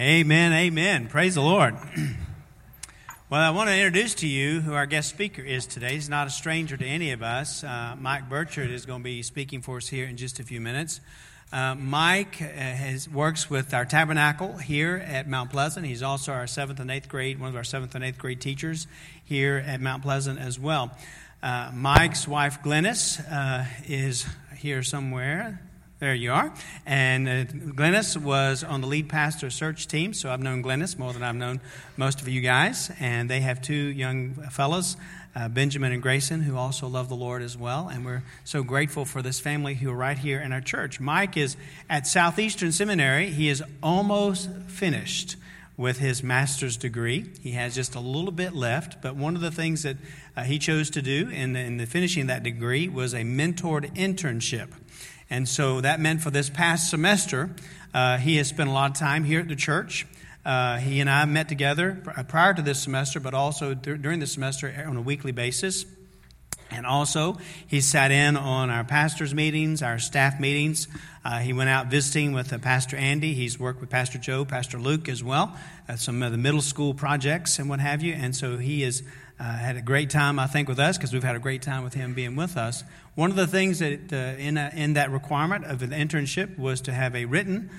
Amen, amen. Praise the Lord. well, I want to introduce to you who our guest speaker is today. He's not a stranger to any of us. Uh, Mike Burchard is going to be speaking for us here in just a few minutes. Uh, Mike uh, has, works with our tabernacle here at Mount Pleasant. He's also our seventh and eighth grade, one of our seventh and eighth grade teachers here at Mount Pleasant as well. Uh, Mike's wife, Glennis, uh, is here somewhere. There you are. And uh, Glennis was on the lead pastor search team, so I've known Glennis more than I've known most of you guys. And they have two young fellows uh, Benjamin and Grayson, who also love the Lord as well. And we're so grateful for this family who are right here in our church. Mike is at Southeastern Seminary. He is almost finished with his master's degree. He has just a little bit left, but one of the things that uh, he chose to do in in the finishing that degree was a mentored internship. And so that meant for this past semester, uh, he has spent a lot of time here at the church. Uh, he and I met together prior to this semester, but also th- during the semester on a weekly basis. And also, he sat in on our pastors' meetings, our staff meetings. Uh, he went out visiting with uh, Pastor Andy. He's worked with Pastor Joe, Pastor Luke as well, uh, some of the middle school projects and what have you. And so he has uh, had a great time, I think, with us because we've had a great time with him being with us. One of the things that in, in that requirement of an internship was to have a written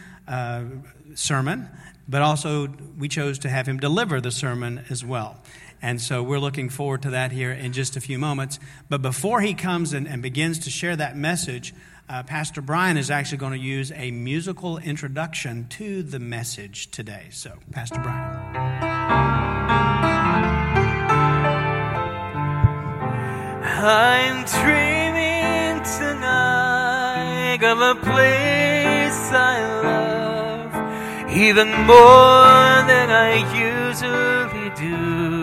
sermon but also we chose to have him deliver the sermon as well. And so we're looking forward to that here in just a few moments. But before he comes and, and begins to share that message, uh, Pastor Brian is actually going to use a musical introduction to the message today. So, Pastor Brian. I'm dreaming tonight of a place I love even more than I usually do.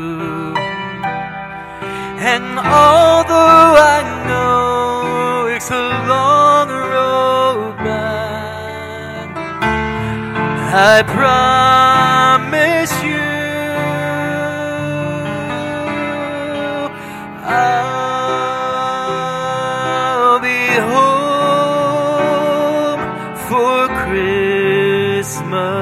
And although I know it's a long road back, I promise you. I'll be home for Christmas.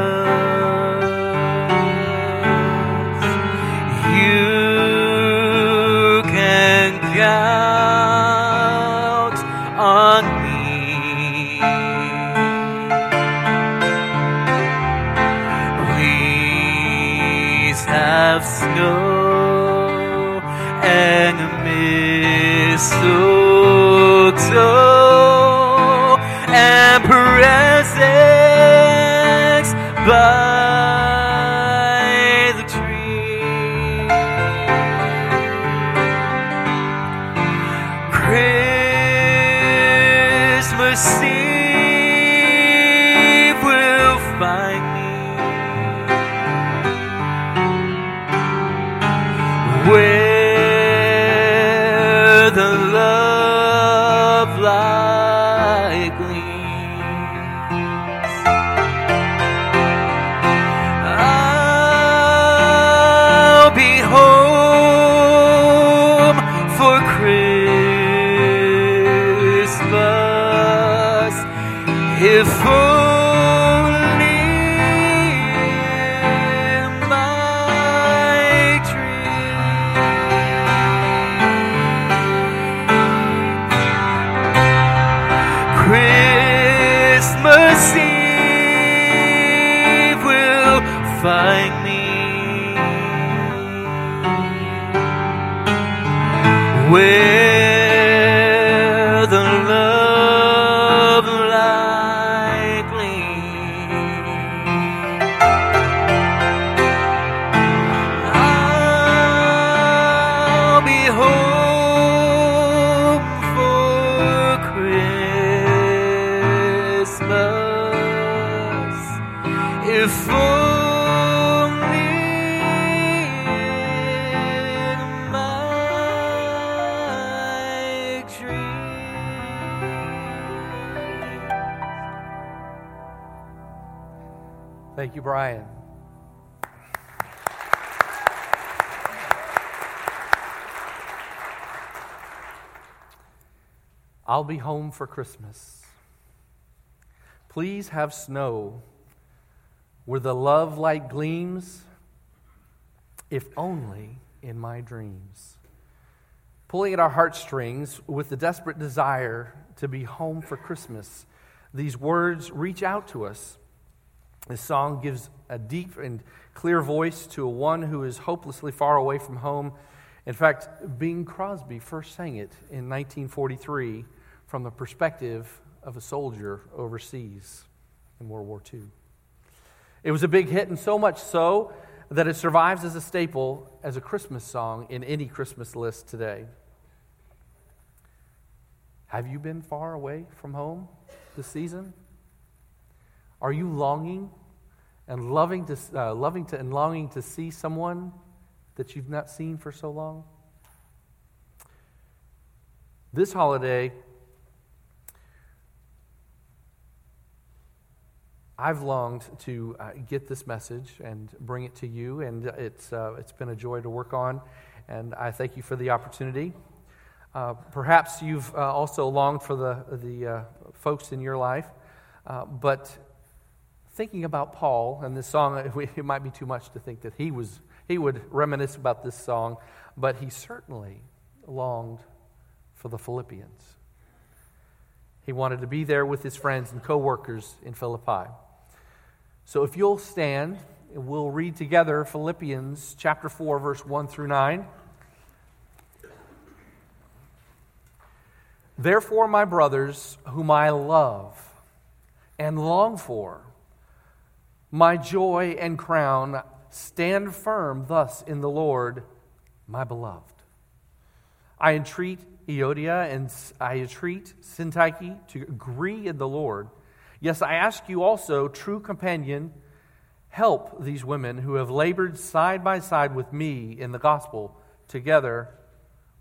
I'll be home for Christmas. Please have snow where the love light gleams, if only in my dreams. Pulling at our heartstrings with the desperate desire to be home for Christmas, these words reach out to us. This song gives a deep and clear voice to a one who is hopelessly far away from home. In fact, Bing Crosby first sang it in 1943 from the perspective of a soldier overseas in World War II. It was a big hit, and so much so that it survives as a staple as a Christmas song in any Christmas list today. Have you been far away from home this season? Are you longing and loving to, uh, loving to and longing to see someone that you've not seen for so long? This holiday, I've longed to uh, get this message and bring it to you, and it's, uh, it's been a joy to work on, and I thank you for the opportunity. Uh, perhaps you've uh, also longed for the, the uh, folks in your life, uh, but thinking about Paul and this song, it might be too much to think that he, was, he would reminisce about this song, but he certainly longed for the Philippians. He wanted to be there with his friends and co workers in Philippi. So if you'll stand, we'll read together Philippians chapter 4, verse 1 through 9. Therefore, my brothers, whom I love and long for, my joy and crown, stand firm thus in the Lord, my beloved. I entreat Euodia and I entreat Syntyche to agree in the Lord. Yes, I ask you also, true companion, help these women who have labored side by side with me in the gospel, together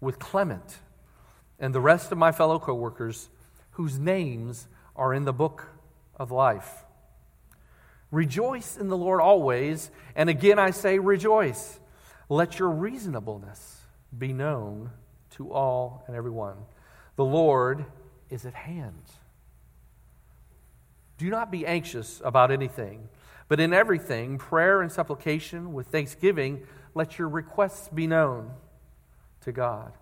with Clement and the rest of my fellow co-workers whose names are in the book of life. Rejoice in the Lord always, and again I say rejoice. Let your reasonableness be known to all and everyone. The Lord is at hand. Do not be anxious about anything, but in everything, prayer and supplication with thanksgiving, let your requests be known to God.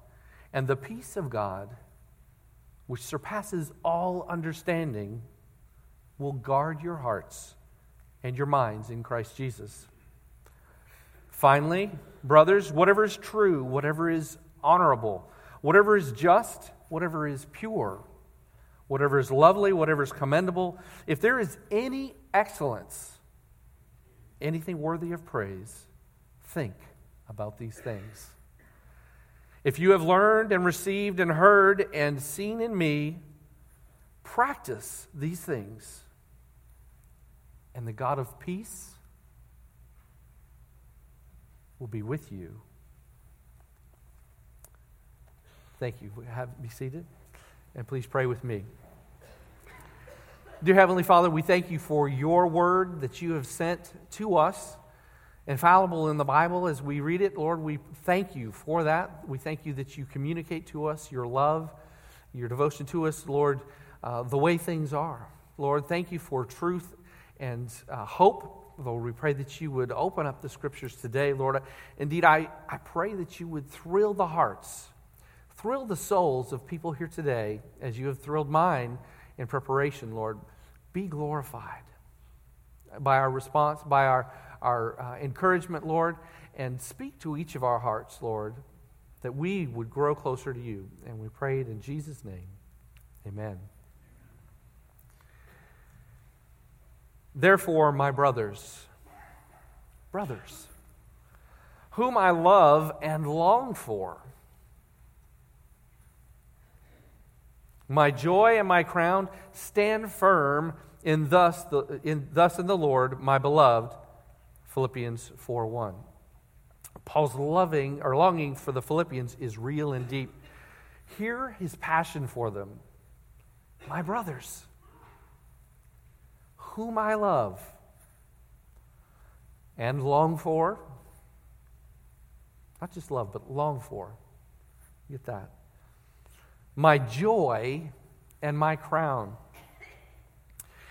And the peace of God, which surpasses all understanding, will guard your hearts and your minds in Christ Jesus. Finally, brothers, whatever is true, whatever is honorable, whatever is just, whatever is pure, whatever is lovely, whatever is commendable, if there is any excellence, anything worthy of praise, think about these things. If you have learned and received and heard and seen in me, practice these things. And the God of peace will be with you. Thank you. Have, be seated. And please pray with me. Dear Heavenly Father, we thank you for your word that you have sent to us, infallible in the Bible as we read it. Lord, we thank you for that. We thank you that you communicate to us your love, your devotion to us, Lord, uh, the way things are. Lord, thank you for truth and uh, hope. Lord, we pray that you would open up the scriptures today, Lord. Indeed, I, I pray that you would thrill the hearts Thrill the souls of people here today as you have thrilled mine in preparation, Lord. Be glorified by our response, by our, our uh, encouragement, Lord, and speak to each of our hearts, Lord, that we would grow closer to you. And we pray it in Jesus' name. Amen. Therefore, my brothers, brothers, whom I love and long for, My joy and my crown stand firm in thus, the, in, thus in the Lord, my beloved. Philippians 4 1. Paul's loving or longing for the Philippians is real and deep. Hear his passion for them. My brothers, whom I love and long for, not just love, but long for. Get that my joy and my crown.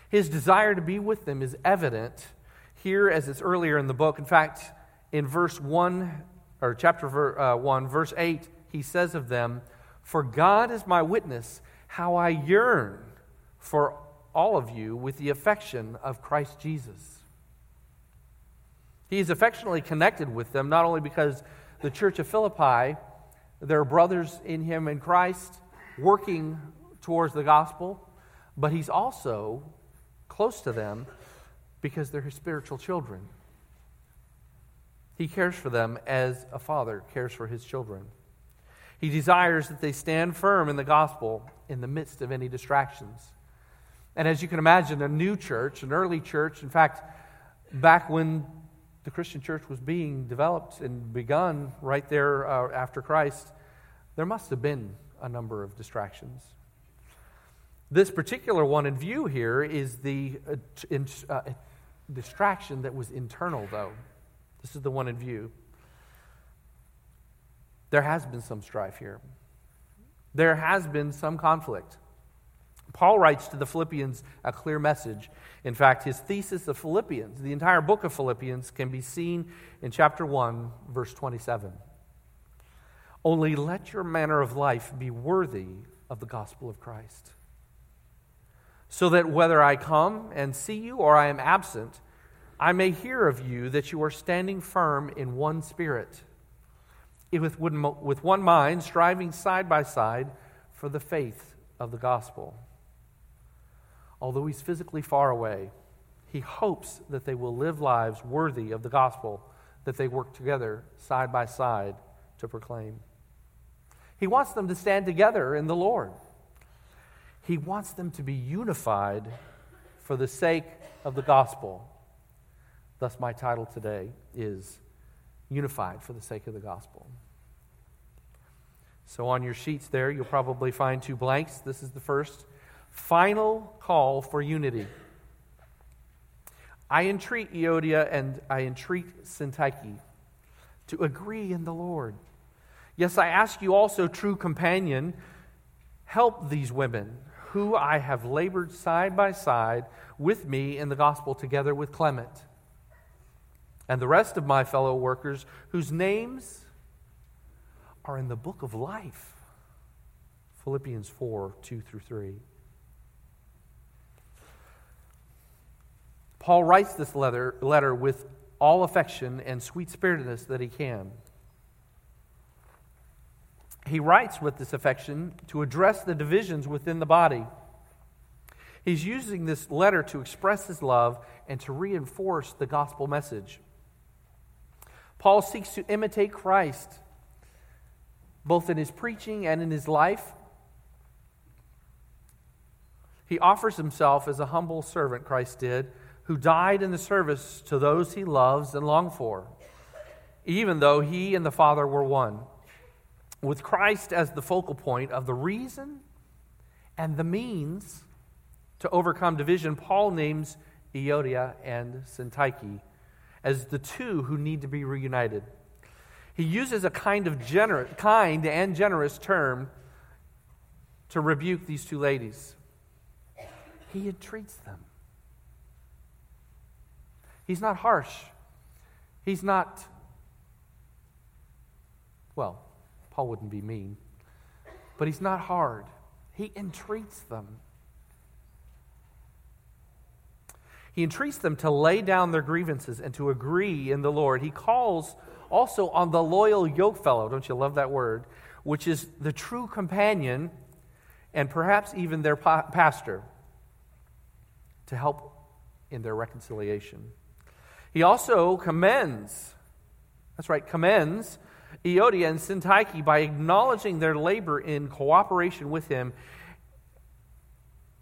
His desire to be with them is evident here as it's earlier in the book. In fact, in verse 1, or chapter uh, 1, verse 8, he says of them, For God is my witness, how I yearn for all of you with the affection of Christ Jesus. He is affectionately connected with them, not only because the church of Philippi, they're brothers in him in Christ, working towards the gospel, but he's also close to them because they're his spiritual children. He cares for them as a father cares for his children. He desires that they stand firm in the gospel in the midst of any distractions. And as you can imagine, a new church, an early church, in fact, back when the Christian church was being developed and begun right there uh, after Christ, there must have been a number of distractions. This particular one in view here is the uh, in, uh, distraction that was internal, though. This is the one in view. There has been some strife here, there has been some conflict. Paul writes to the Philippians a clear message. In fact, his thesis of Philippians, the entire book of Philippians, can be seen in chapter 1, verse 27. Only let your manner of life be worthy of the gospel of Christ so that whether I come and see you or I am absent, I may hear of you that you are standing firm in one spirit, with one mind, striving side by side for the faith of the gospel. Although he's physically far away, he hopes that they will live lives worthy of the gospel that they work together side by side to proclaim. He wants them to stand together in the Lord. He wants them to be unified for the sake of the gospel. Thus, my title today is Unified for the Sake of the Gospel. So, on your sheets there, you'll probably find two blanks. This is the first final call for unity. I entreat Euodia and I entreat Syntyche to agree in the Lord. Yes, I ask you also, true companion, help these women who I have labored side by side with me in the gospel together with Clement and the rest of my fellow workers whose names are in the book of life. Philippians 4 2 through 3. Paul writes this letter, letter with all affection and sweet spiritedness that he can he writes with this affection to address the divisions within the body. He's using this letter to express his love and to reinforce the gospel message. Paul seeks to imitate Christ both in his preaching and in his life. He offers himself as a humble servant, Christ did, who died in the service to those he loves and longs for, even though he and the Father were one with Christ as the focal point of the reason and the means to overcome division, Paul names Euodia and Syntyche as the two who need to be reunited. He uses a kind of kind and generous term to rebuke these two ladies. He entreats them. He's not harsh. He's not, well, Paul wouldn't be mean. But he's not hard, he entreats them. He entreats them to lay down their grievances and to agree in the Lord. He calls also on the loyal yokefellow, don't you love that word? Which is the true companion and perhaps even their pa- pastor to help in their reconciliation. He also commends, that's right, commends Euodia and Syntyche by acknowledging their labor in cooperation with him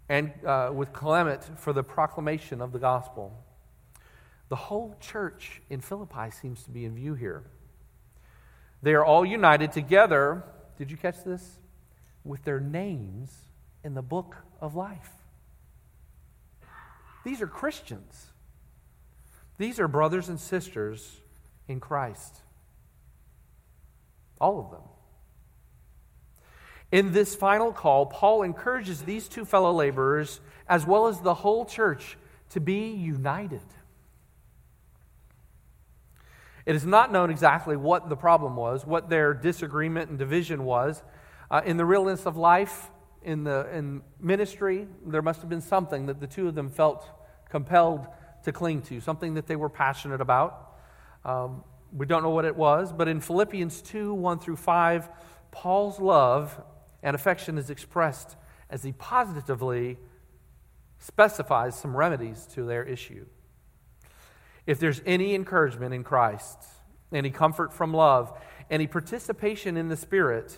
and uh, with Clement for the proclamation of the gospel. The whole church in Philippi seems to be in view here. They are all united together. Did you catch this? With their names in the book of life. These are Christians. These are brothers and sisters in Christ. All of them. In this final call, Paul encourages these two fellow laborers, as well as the whole church, to be united. It is not known exactly what the problem was, what their disagreement and division was. Uh, in the realness of life, in, the, in ministry, there must have been something that the two of them felt compelled to cling to, something that they were passionate about. Um, we don't know what it was, but in Philippians 2 1 through 5, Paul's love and affection is expressed as he positively specifies some remedies to their issue. If there's any encouragement in Christ, any comfort from love, any participation in the Spirit,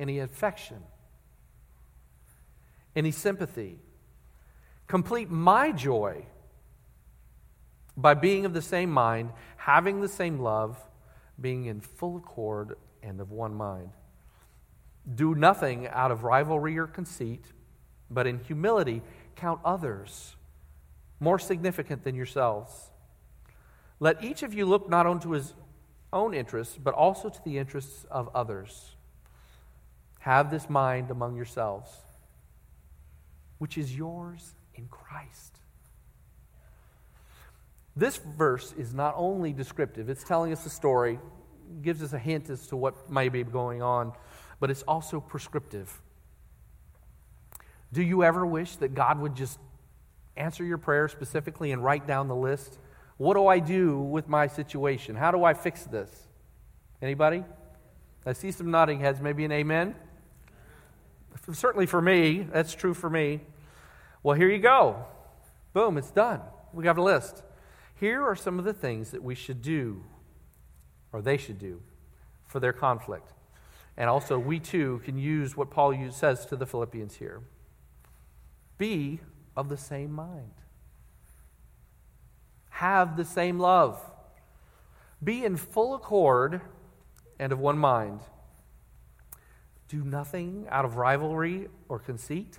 any affection, any sympathy, complete my joy by being of the same mind, having the same love, being in full accord and of one mind. Do nothing out of rivalry or conceit, but in humility count others more significant than yourselves. Let each of you look not onto his own interests, but also to the interests of others. Have this mind among yourselves, which is yours in Christ. This verse is not only descriptive, it's telling us a story, gives us a hint as to what may be going on, but it's also prescriptive. Do you ever wish that God would just answer your prayer specifically and write down the list? What do I do with my situation? How do I fix this? Anybody? I see some nodding heads, maybe an amen. Certainly for me, that's true for me. Well, here you go. Boom, it's done. We got a list. Here are some of the things that we should do, or they should do, for their conflict. And also, we too can use what Paul says to the Philippians here be of the same mind, have the same love, be in full accord and of one mind. Do nothing out of rivalry or conceit.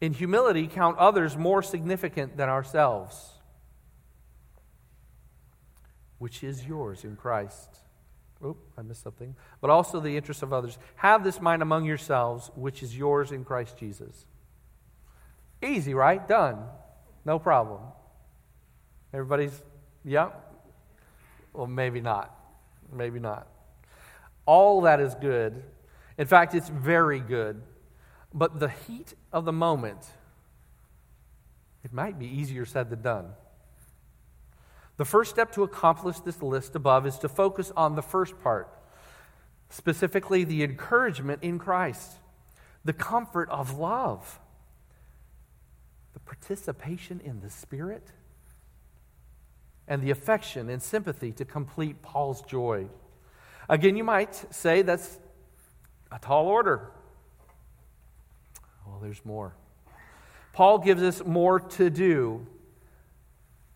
In humility, count others more significant than ourselves, which is yours in Christ. Oop, I missed something. But also the interests of others. Have this mind among yourselves, which is yours in Christ Jesus. Easy, right? Done. No problem. Everybody's, yeah? Well, maybe not. Maybe not. All that is good. In fact, it's very good. But the heat of the moment, it might be easier said than done. The first step to accomplish this list above is to focus on the first part, specifically the encouragement in Christ, the comfort of love, the participation in the Spirit, and the affection and sympathy to complete Paul's joy. Again, you might say that's a tall order. Well, there's more. Paul gives us more to do.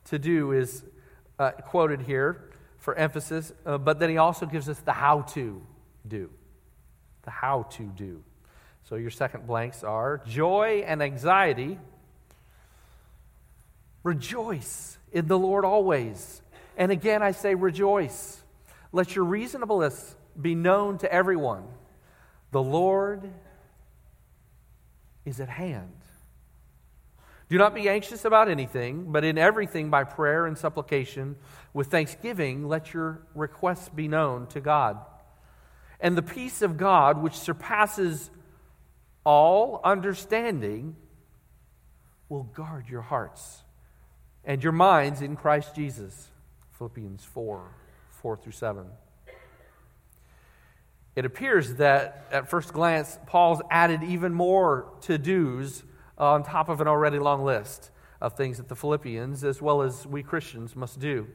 To do is uh, quoted here for emphasis, uh, but then he also gives us the how to do. The how to do. So your second blanks are joy and anxiety. Rejoice in the Lord always. And again, I say rejoice. Let your reasonableness be known to everyone. The Lord is at hand. Do not be anxious about anything, but in everything by prayer and supplication, with thanksgiving, let your requests be known to God. And the peace of God, which surpasses all understanding, will guard your hearts and your minds in Christ Jesus. Philippians 4 4 through 7. It appears that at first glance, Paul's added even more to dos Uh, on top of an already long list of things that the Philippians, as well as we Christians, must do.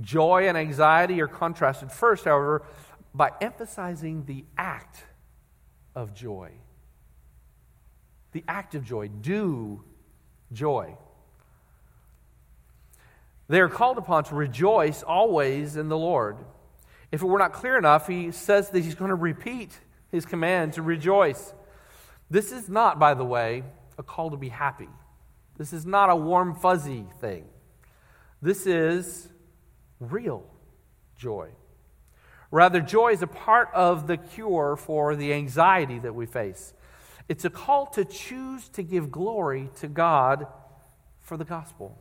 Joy and anxiety are contrasted first, however, by emphasizing the act of joy. The act of joy. Do joy. They are called upon to rejoice always in the Lord. If it were not clear enough, he says that he's going to repeat his command to rejoice. This is not, by the way, a call to be happy. This is not a warm, fuzzy thing. This is real joy. Rather, joy is a part of the cure for the anxiety that we face. It's a call to choose to give glory to God for the gospel.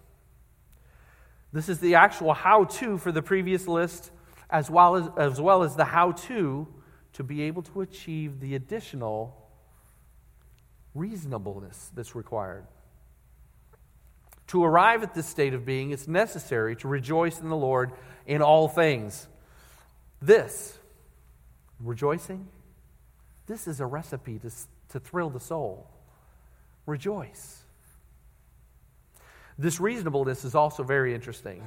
This is the actual how to for the previous list, as well as, as well as the how to to be able to achieve the additional reasonableness that's required. To arrive at this state of being, it's necessary to rejoice in the Lord in all things. This, rejoicing, this is a recipe to, to thrill the soul. Rejoice. This reasonableness is also very interesting.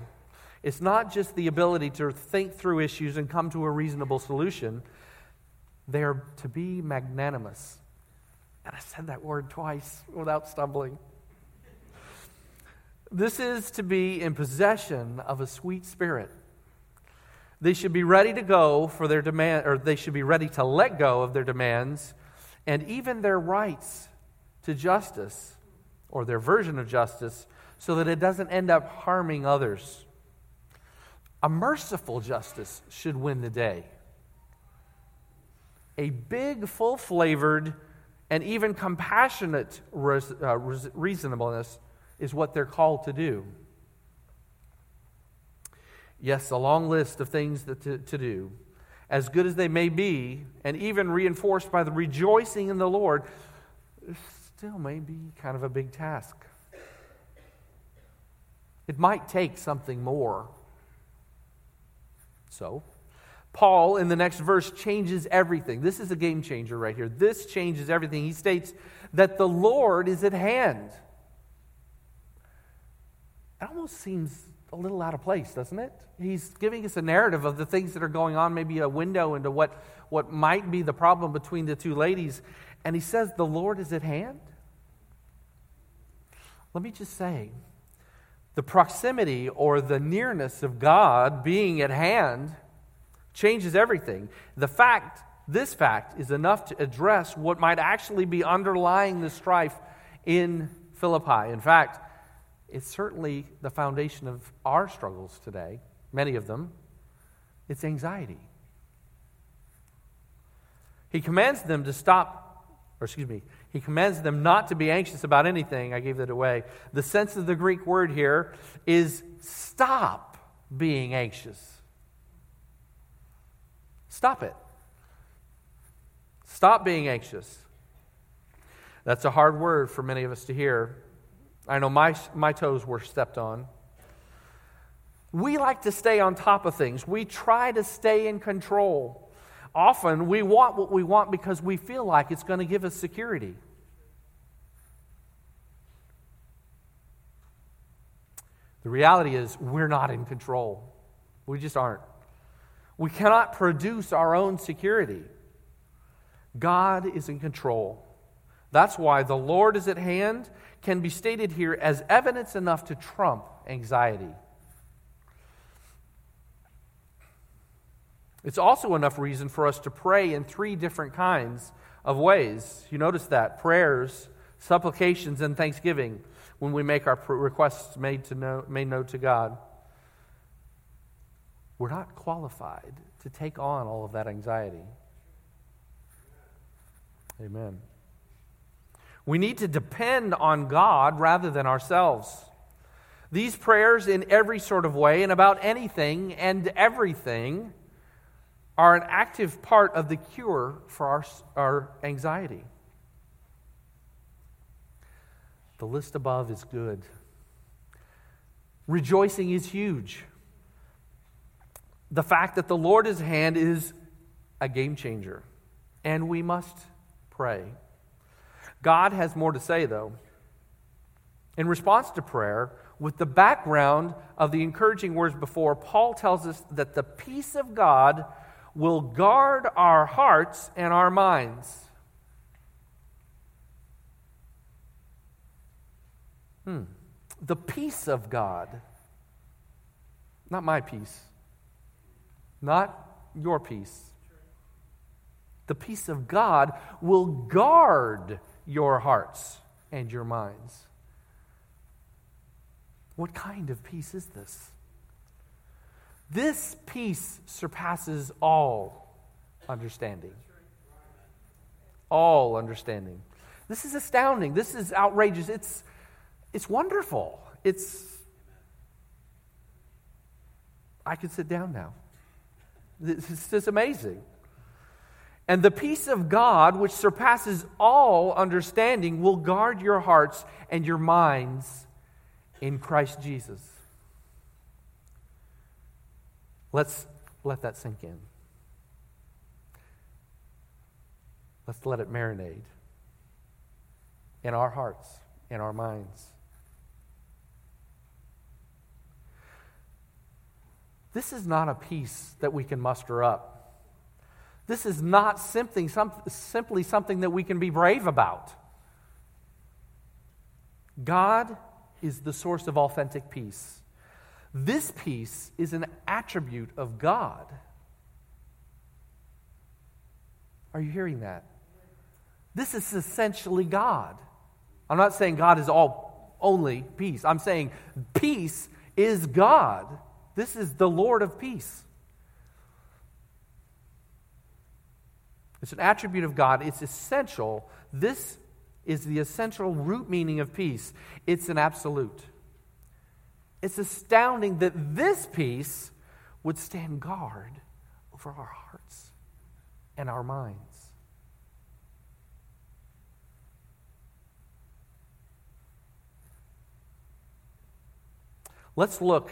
It's not just the ability to think through issues and come to a reasonable solution, they are to be magnanimous. And I said that word twice without stumbling. This is to be in possession of a sweet spirit. They should be ready to go for their demand, or they should be ready to let go of their demands and even their rights to justice or their version of justice so that it doesn't end up harming others. A merciful justice should win the day. A big, full flavored, and even compassionate uh, reasonableness is what they're called to do. Yes, a long list of things to do, as good as they may be, and even reinforced by the rejoicing in the Lord, still may be kind of a big task. It might take something more. So, Paul, in the next verse, changes everything. This is a game changer right here. This changes everything. He states that the Lord is at hand. It almost seems a little out of place, doesn't it? He's giving us a narrative of the things that are going on, maybe a window into what, what might be the problem between the two ladies. And he says, The Lord is at hand. Let me just say, the proximity or the nearness of God being at hand changes everything. The fact, this fact, is enough to address what might actually be underlying the strife in Philippi. In fact, it's certainly the foundation of our struggles today, many of them. It's anxiety. He commands them to stop, or excuse me, he commands them not to be anxious about anything. I gave that away. The sense of the Greek word here is stop being anxious. Stop it. Stop being anxious. That's a hard word for many of us to hear. I know my, my toes were stepped on. We like to stay on top of things, we try to stay in control. Often we want what we want because we feel like it's going to give us security. The reality is, we're not in control. We just aren't. We cannot produce our own security. God is in control. That's why the Lord is at hand can be stated here as evidence enough to trump anxiety. It's also enough reason for us to pray in three different kinds of ways. You notice that prayers, supplications, and thanksgiving when we make our requests made, to know, made known to God. We're not qualified to take on all of that anxiety. Amen. We need to depend on God rather than ourselves. These prayers, in every sort of way and about anything and everything, are an active part of the cure for our, our anxiety. The list above is good. Rejoicing is huge. The fact that the Lord is hand is a game changer, and we must pray. God has more to say, though. In response to prayer, with the background of the encouraging words before, Paul tells us that the peace of God will guard our hearts and our minds. Hmm. The peace of God, not my peace, not your peace. The peace of God will guard your hearts and your minds. What kind of peace is this? This peace surpasses all understanding. All understanding. This is astounding. This is outrageous. It's, it's wonderful. It's, I can sit down now. This is amazing. And the peace of God, which surpasses all understanding, will guard your hearts and your minds in Christ Jesus. Let's let that sink in. Let's let it marinate in our hearts, in our minds. This is not a peace that we can muster up. This is not simply, some, simply something that we can be brave about. God is the source of authentic peace. This peace is an attribute of God. Are you hearing that? This is essentially God. I'm not saying God is all only peace. I'm saying peace is God. This is the Lord of peace. It's an attribute of God. It's essential. This is the essential root meaning of peace. It's an absolute. It's astounding that this peace would stand guard over our hearts and our minds. Let's look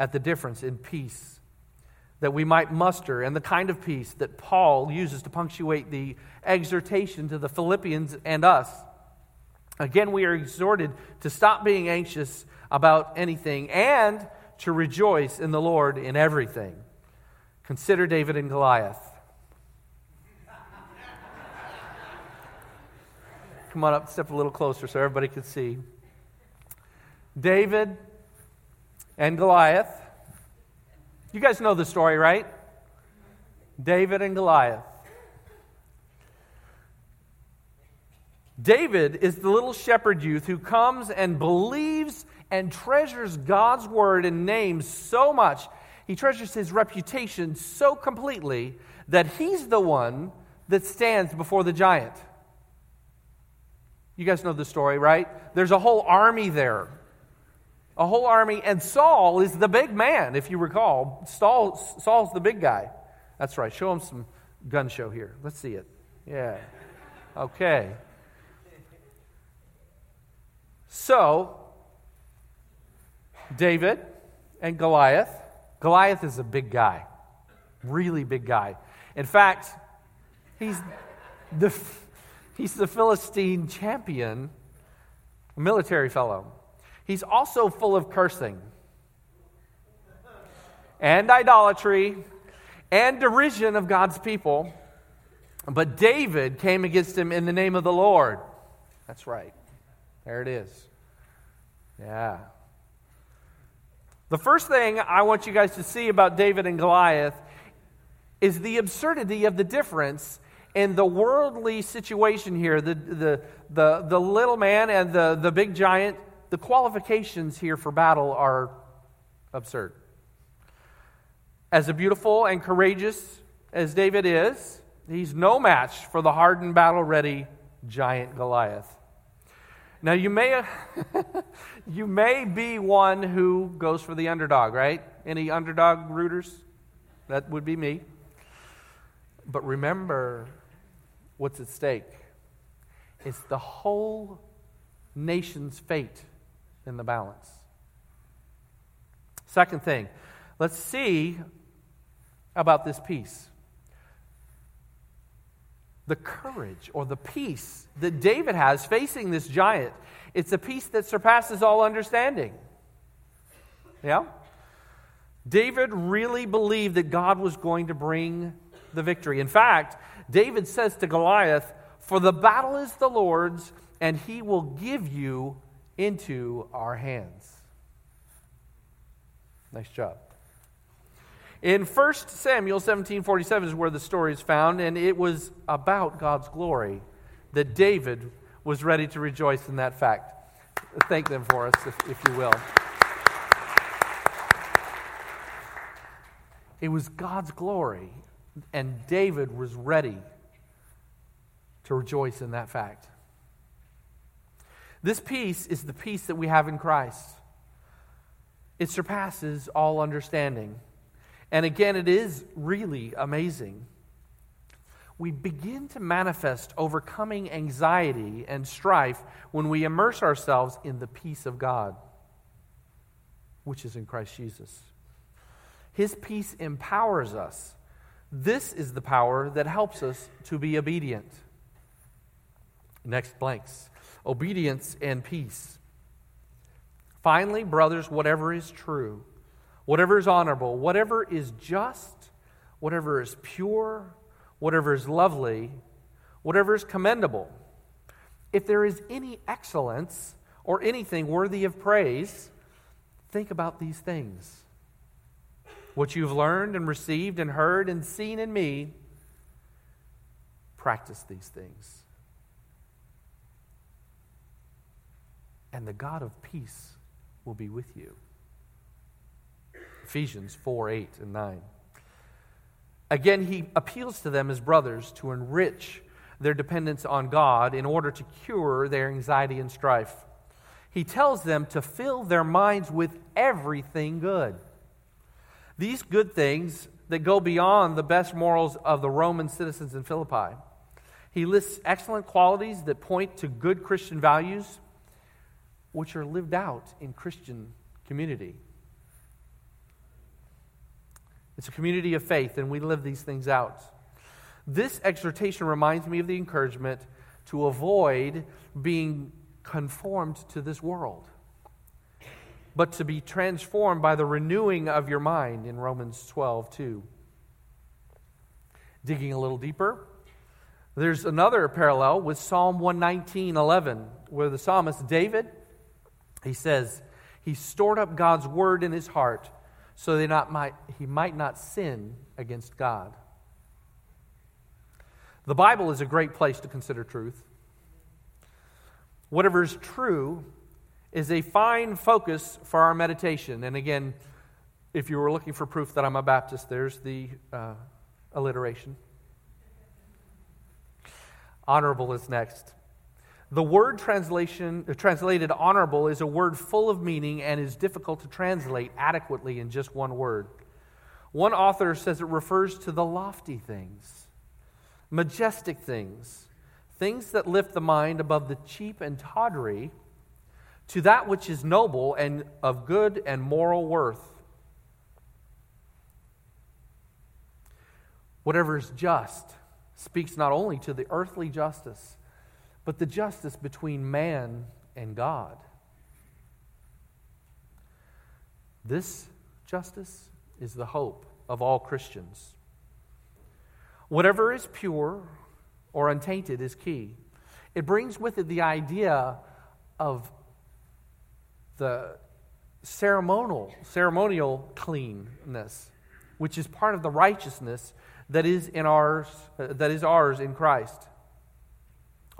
at the difference in peace that we might muster and the kind of peace that Paul uses to punctuate the exhortation to the Philippians and us. Again, we are exhorted to stop being anxious about anything and to rejoice in the Lord in everything. Consider David and Goliath. Come on up, step a little closer so everybody can see. David and Goliath you guys know the story, right? David and Goliath. David is the little shepherd youth who comes and believes and treasures God's word and name so much. He treasures his reputation so completely that he's the one that stands before the giant. You guys know the story, right? There's a whole army there a whole army, and Saul is the big man, if you recall. Saul, Saul's the big guy. That's right. Show him some gun show here. Let's see it. Yeah. Okay. So, David and Goliath. Goliath is a big guy, really big guy. In fact, he's the, he's the Philistine champion, military fellow. He's also full of cursing and idolatry and derision of God's people. But David came against him in the name of the Lord. That's right. There it is. Yeah. The first thing I want you guys to see about David and Goliath is the absurdity of the difference in the worldly situation here. The, the, the, the little man and the, the big giant the qualifications here for battle are absurd. As a beautiful and courageous as David is, he's no match for the hardened, battle ready giant Goliath. Now, you may, you may be one who goes for the underdog, right? Any underdog rooters? That would be me. But remember what's at stake it's the whole nation's fate in the balance. Second thing, let's see about this peace. The courage or the peace that David has facing this giant, it's a peace that surpasses all understanding. Yeah? David really believed that God was going to bring the victory. In fact, David says to Goliath, For the battle is the Lord's, and he will give you into our hands. Nice job. In 1 Samuel 17 47 is where the story is found, and it was about God's glory that David was ready to rejoice in that fact. Thank them for us, if, if you will. It was God's glory, and David was ready to rejoice in that fact. This peace is the peace that we have in Christ. It surpasses all understanding. And again, it is really amazing. We begin to manifest overcoming anxiety and strife when we immerse ourselves in the peace of God, which is in Christ Jesus. His peace empowers us. This is the power that helps us to be obedient. Next blanks obedience and peace. Finally, brothers, whatever is true, whatever is honorable, whatever is just, whatever is pure, whatever is lovely, whatever is commendable, if there is any excellence or anything worthy of praise, think about these things. What you've learned and received and heard and seen in me, practice these things. And the God of peace will be with you. Ephesians 4 8 and 9. Again, he appeals to them as brothers to enrich their dependence on God in order to cure their anxiety and strife. He tells them to fill their minds with everything good. These good things that go beyond the best morals of the Roman citizens in Philippi. He lists excellent qualities that point to good Christian values, which are lived out in Christian community. It's a community of faith, and we live these things out. This exhortation reminds me of the encouragement to avoid being conformed to this world, but to be transformed by the renewing of your mind in Romans 12, 2. Digging a little deeper, there's another parallel with Psalm 119, 11, where the psalmist David, he says, he stored up God's word in his heart so that not might, he might not sin against God. The Bible is a great place to consider truth. Whatever is true is a fine focus for our meditation. And again, if you were looking for proof that I'm a Baptist, there's the uh, alliteration. Honorable is next. The word translation, uh, translated honorable is a word full of meaning and is difficult to translate adequately in just one word. One author says it refers to the lofty things, majestic things, things that lift the mind above the cheap and tawdry to that which is noble and of good and moral worth. Whatever is just speaks not only to the earthly justice but the justice between man and God. This justice is the hope of all Christians. Whatever is pure or untainted is key. It brings with it the idea of the ceremonial, ceremonial cleanness, which is part of the righteousness that is in ours, uh, that is ours in Christ.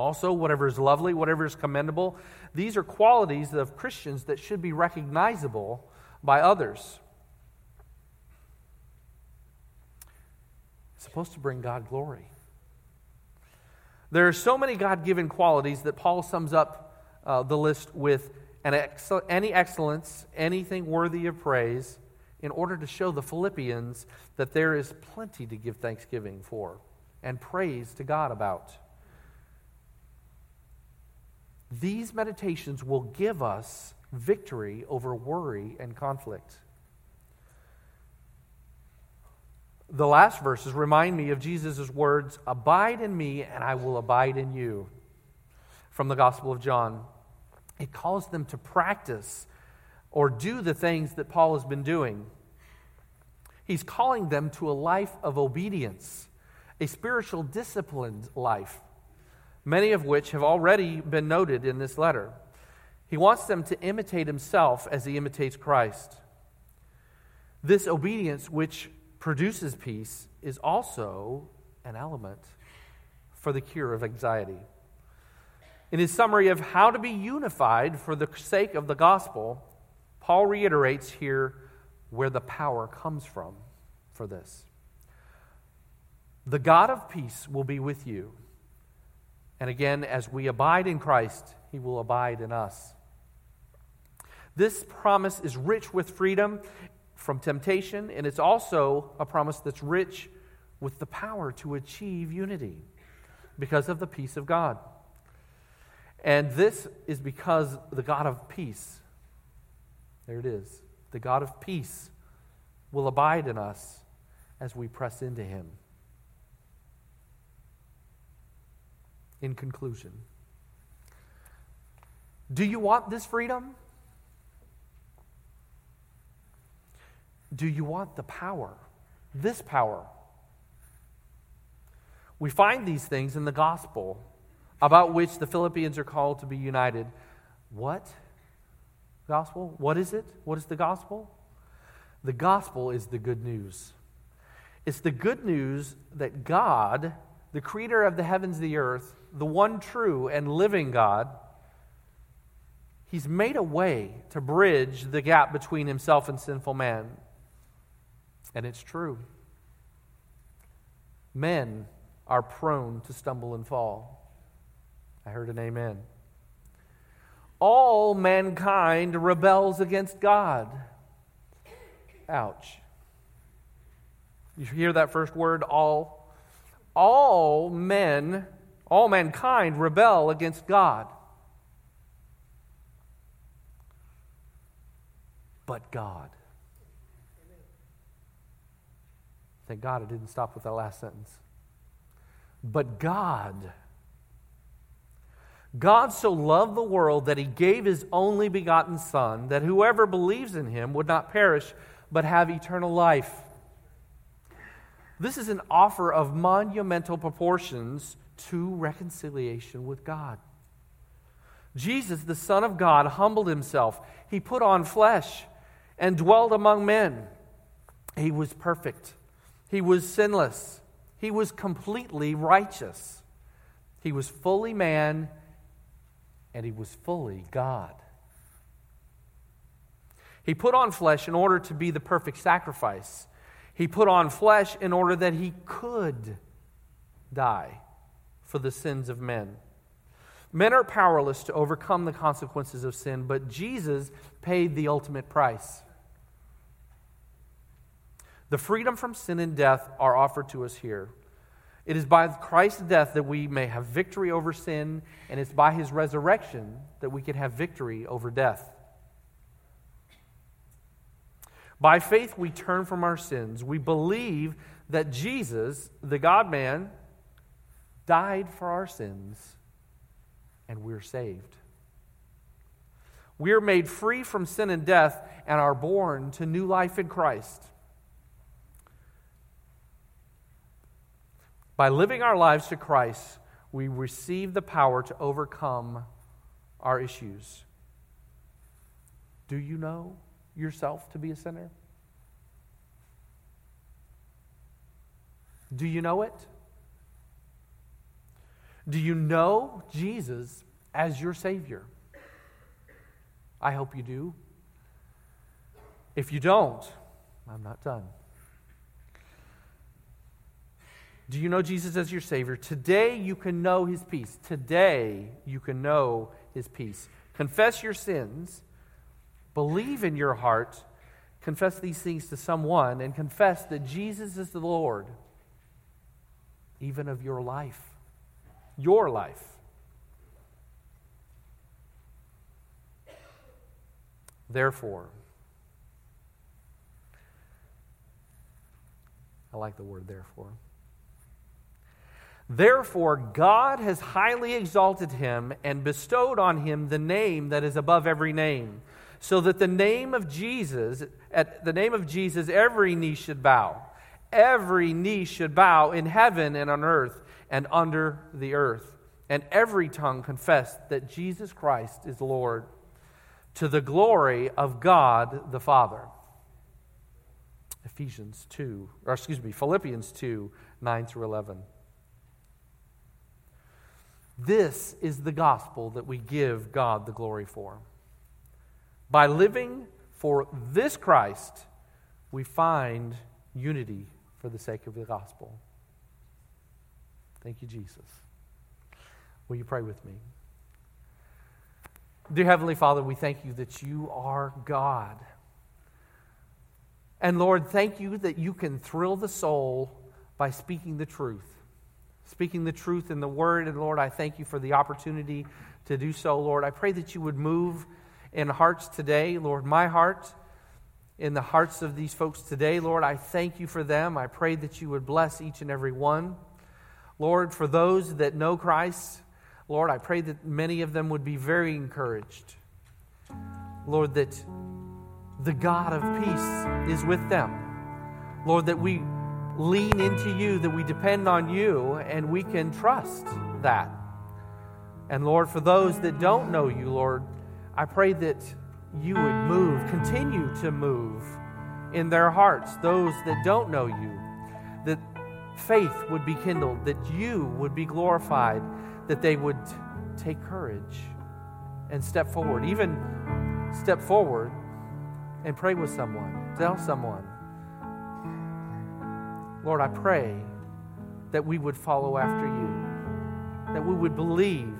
Also, whatever is lovely, whatever is commendable, these are qualities of Christians that should be recognizable by others. It's supposed to bring God glory. There are so many God given qualities that Paul sums up uh, the list with an excel- any excellence, anything worthy of praise, in order to show the Philippians that there is plenty to give thanksgiving for and praise to God about. These meditations will give us victory over worry and conflict. The last verses remind me of Jesus' words Abide in me, and I will abide in you. From the Gospel of John. It calls them to practice or do the things that Paul has been doing. He's calling them to a life of obedience, a spiritual disciplined life many of which have already been noted in this letter. He wants them to imitate himself as he imitates Christ. This obedience, which produces peace, is also an element for the cure of anxiety. In his summary of how to be unified for the sake of the gospel, Paul reiterates here where the power comes from for this. The God of peace will be with you. And again, as we abide in Christ, he will abide in us. This promise is rich with freedom from temptation, and it's also a promise that's rich with the power to achieve unity because of the peace of God. And this is because the God of peace, there it is, the God of peace will abide in us as we press into Him. In conclusion, do you want this freedom? Do you want the power? This power? We find these things in the gospel about which the Philippians are called to be united. What? Gospel? What is it? What is the gospel? The gospel is the good news. It's the good news that God, the creator of the heavens, the earth, the one true and living God, He's made a way to bridge the gap between Himself and sinful man. And it's true. Men are prone to stumble and fall. I heard an amen. All mankind rebels against God. Ouch. You hear that first word, all? All men, all mankind rebel against God. But God. Thank God it didn't stop with that last sentence. But God. God so loved the world that he gave his only begotten Son, that whoever believes in him would not perish, but have eternal life. This is an offer of monumental proportions to reconciliation with God. Jesus, the Son of God, humbled himself. He put on flesh and dwelled among men. He was perfect, he was sinless, he was completely righteous. He was fully man and he was fully God. He put on flesh in order to be the perfect sacrifice. He put on flesh in order that he could die for the sins of men. Men are powerless to overcome the consequences of sin, but Jesus paid the ultimate price. The freedom from sin and death are offered to us here. It is by Christ's death that we may have victory over sin, and it's by his resurrection that we can have victory over death. By faith, we turn from our sins. We believe that Jesus, the God man, died for our sins, and we're saved. We are made free from sin and death and are born to new life in Christ. By living our lives to Christ, we receive the power to overcome our issues. Do you know yourself to be a sinner? Do you know it? Do you know Jesus as your Savior? I hope you do. If you don't, I'm not done. Do you know Jesus as your Savior? Today you can know His peace. Today you can know His peace. Confess your sins, believe in your heart, confess these things to someone, and confess that Jesus is the Lord, even of your life. Your life. Therefore, I like the word therefore. Therefore, God has highly exalted him and bestowed on him the name that is above every name, so that the name of Jesus, at the name of Jesus, every knee should bow. Every knee should bow in heaven and on earth and under the earth, and every tongue confess that Jesus Christ is Lord, to the glory of God the Father. Ephesians 2, or excuse me, Philippians 2, 9 through 11. This is the gospel that we give God the glory for. By living for this Christ, we find unity for the sake of the gospel. Thank you, Jesus. Will you pray with me? Dear Heavenly Father, we thank you that you are God. And Lord, thank you that you can thrill the soul by speaking the truth. Speaking the truth in the word. And Lord, I thank you for the opportunity to do so, Lord. I pray that you would move in hearts today, Lord, my heart, in the hearts of these folks today, Lord. I thank you for them. I pray that you would bless each and every one. Lord, for those that know Christ, Lord, I pray that many of them would be very encouraged. Lord, that the God of peace is with them. Lord, that we lean into you, that we depend on you, and we can trust that. And Lord, for those that don't know you, Lord, I pray that you would move, continue to move in their hearts, those that don't know you, faith would be kindled, that you would be glorified, that they would take courage and step forward, even step forward and pray with someone, tell someone. Lord, I pray that we would follow after you, that we would believe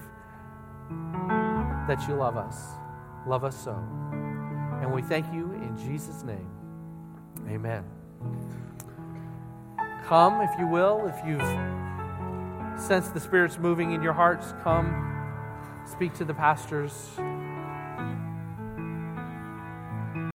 that you love us. Love us so. And we thank you in Jesus' name. Amen. Come, if you will, if you've sensed the Spirit's moving in your hearts, come speak to the pastors.